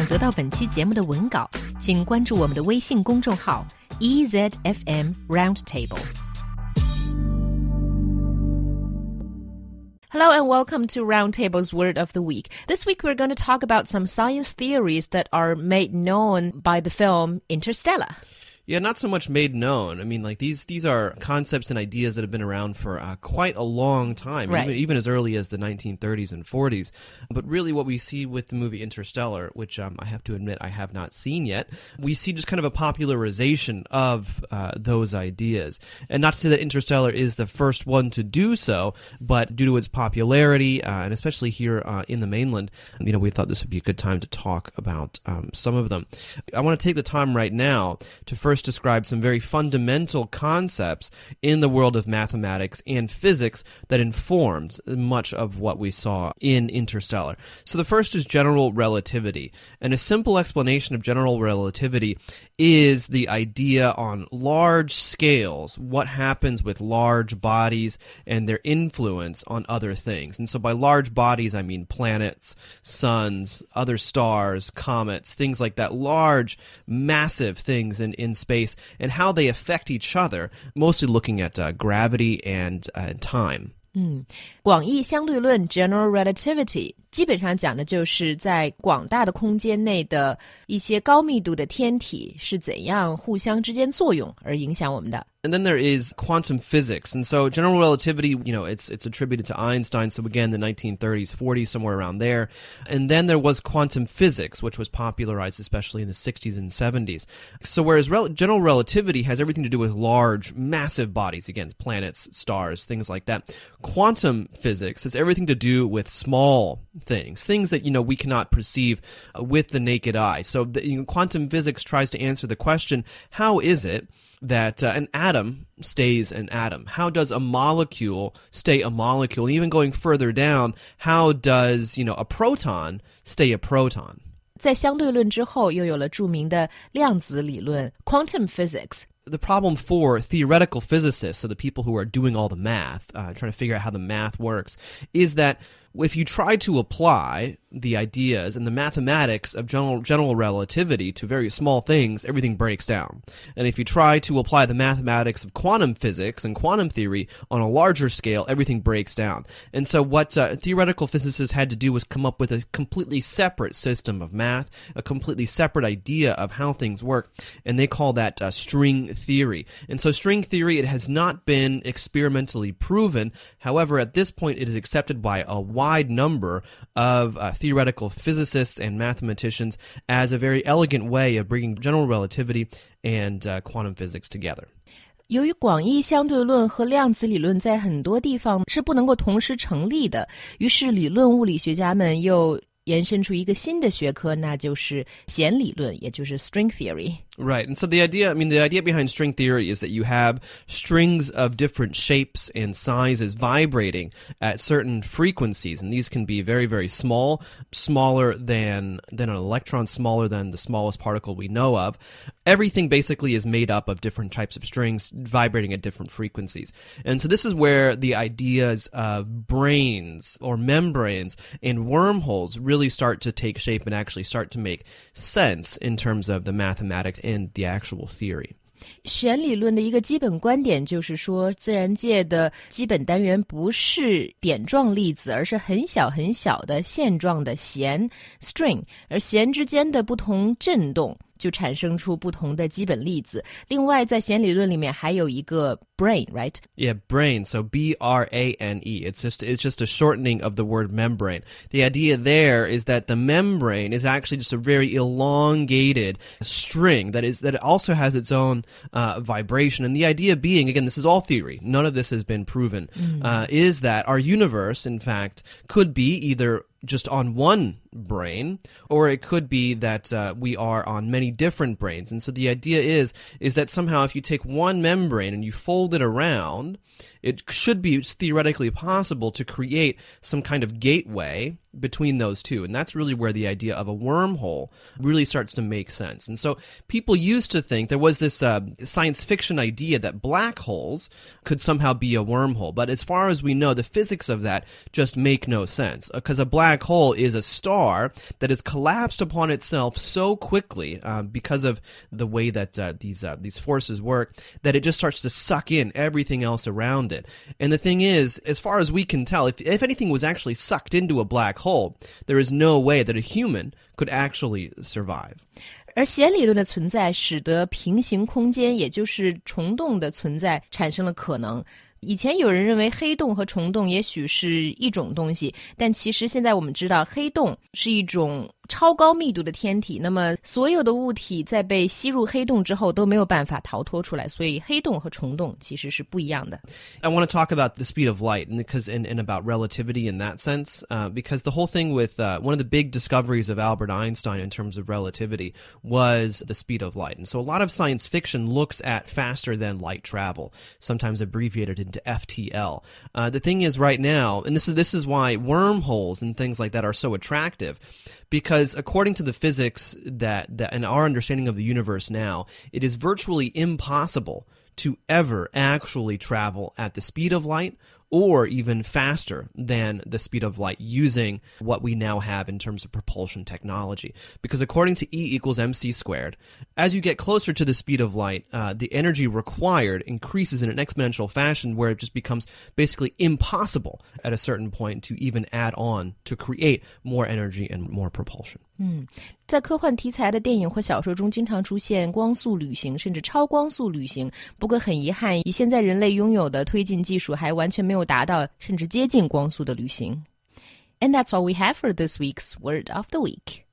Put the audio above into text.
想得到本期节目的文稿，请关注我们的微信公众号 EZFM Roundtable。Hello and welcome to Roundtable's Word of the Week. This week we're going to talk about some science theories that are made known by the film Interstellar. Yeah, not so much made known. I mean, like these these are concepts and ideas that have been around for uh, quite a long time, Right. even, even as early as the 1930s and 40s. But really, what we see with the movie Interstellar, which um, I have to admit I have not seen yet, we see just kind of a popularization of uh, those ideas. And not to say that Interstellar is the first one to do so, but due to its popularity, uh, and especially here uh, in the mainland, you know, we thought this would be a good time to talk about um, some of them. I want to take the time right now to first describe some very fundamental concepts in the world of mathematics and physics that informed much of what we saw in Interstellar. So the first is general relativity. And a simple explanation of general relativity is the idea on large scales what happens with large bodies and their influence on other things. And so by large bodies, I mean planets, suns, other stars, comets, things like that, large, massive things in, in space, and how they affect each other, mostly looking at uh, gravity and uh, time. 广义相对论 （General Relativity） 基本上讲的就是在广大的空间内的一些高密度的天体是怎样互相之间作用而影响我们的。 And then there is quantum physics. And so general relativity, you know, it's it's attributed to Einstein. So again, the 1930s, 40s, somewhere around there. And then there was quantum physics, which was popularized especially in the 60s and 70s. So whereas rel- general relativity has everything to do with large, massive bodies, again, planets, stars, things like that. Quantum physics has everything to do with small things, things that, you know, we cannot perceive uh, with the naked eye. So the, you know, quantum physics tries to answer the question, how is it that uh, an atom stays an atom? How does a molecule stay a molecule? And even going further down, how does, you know, a proton stay a proton? 在相对论之后，又有了着名的量子理论 （quantum physics）。 the problem for theoretical physicists, so the people who are doing all the math, uh, trying to figure out how the math works, is that if you try to apply the ideas and the mathematics of general general relativity to very small things, everything breaks down. And if you try to apply the mathematics of quantum physics and quantum theory on a larger scale, everything breaks down. And so, what uh, theoretical physicists had to do was come up with a completely separate system of math, a completely separate idea of how things work, and they call that uh, string theory. And so, string theory it has not been experimentally proven. However, at this point, it is accepted by a wide number of uh, theoretical physicists and mathematicians as a very elegant way of bringing general relativity and uh, quantum physics together. 由于广义相对论和量子理论在很多地方是不能够同时成立的，于是理论物理学家们又 延伸出一个新的学科，那就是弦理论，也就是 string theory。Right. And so the idea, I mean, the idea behind string theory is that you have strings of different shapes and sizes vibrating at certain frequencies. And these can be very, very small, smaller than, than an electron, smaller than the smallest particle we know of. Everything basically is made up of different types of strings vibrating at different frequencies. And so this is where the ideas of branes or membranes and wormholes really start to take shape and actually start to make sense in terms of the mathematics and the actual theory. 弦理论的一个基本观点就是说，自然界的基本单元不是点状粒子，而是很小很小的线状的弦 （string），而弦之间的不同振动 就产生出不同的基本粒子。另外，在弦理论里面还有一个 brane，right？Yeah, brane. So B R A N E. It's just it's just a shortening of the word membrane. The idea there is that the membrane is actually just a very elongated string that is that it also has its own uh, vibration. And the idea being, again, this is all theory. None of this has been proven. Mm. Uh, is that our universe, in fact, could be either just on one brane or it could be that uh, we are on many different branes. And so the idea is is that somehow if you take one membrane and you fold it around it should be theoretically possible to create some kind of gateway between those two. And that's really where the idea of a wormhole really starts to make sense. And so people used to think there was this uh, science fiction idea that black holes could somehow be a wormhole. But as far as we know the physics of that just make no sense because a black hole is a star star that has collapsed upon itself so quickly uh, because of the way that uh, these uh, these forces work that it just starts to suck in everything else around it. And the thing is, as far as we can tell, if if anything was actually sucked into a black hole, there is no way that a human could actually survive. 而弦理论的存在，使得平行空间，也就是虫洞的存在，产生了可能。 以前有人认为黑洞和虫洞也许是一种东西，但其实现在我们知道，黑洞是一种。超高密度的天体，那么所有的物体在被吸入黑洞之后都没有办法逃脱出来，所以黑洞和虫洞其实是不一样的。I want to talk about the speed of light, because and, and about relativity in that sense, uh, because the whole thing with uh, one of the big discoveries of Albert Einstein in terms of relativity was the speed of light, and so a lot of science fiction looks at faster than light travel, sometimes abbreviated into FTL. Uh, the thing is, right now, and this is this is why wormholes and things like that are so attractive because according to the physics that, that and our understanding of the universe now, it is virtually impossible to ever actually travel at the speed of light or even faster than the speed of light using what we now have in terms of propulsion technology. Because according to E equals mc squared, as you get closer to the speed of light, uh, the energy required increases in an exponential fashion where it just becomes basically impossible at a certain point to even add on to create more energy and more propulsion. 嗯，在科幻题材的电影或小说中，经常出现光速旅行，甚至超光速旅行。不过很遗憾，以现在人类拥有的推进技术，还完全没 有达到甚至接近光速的旅行。And that's all we have for this week's Word of the Week.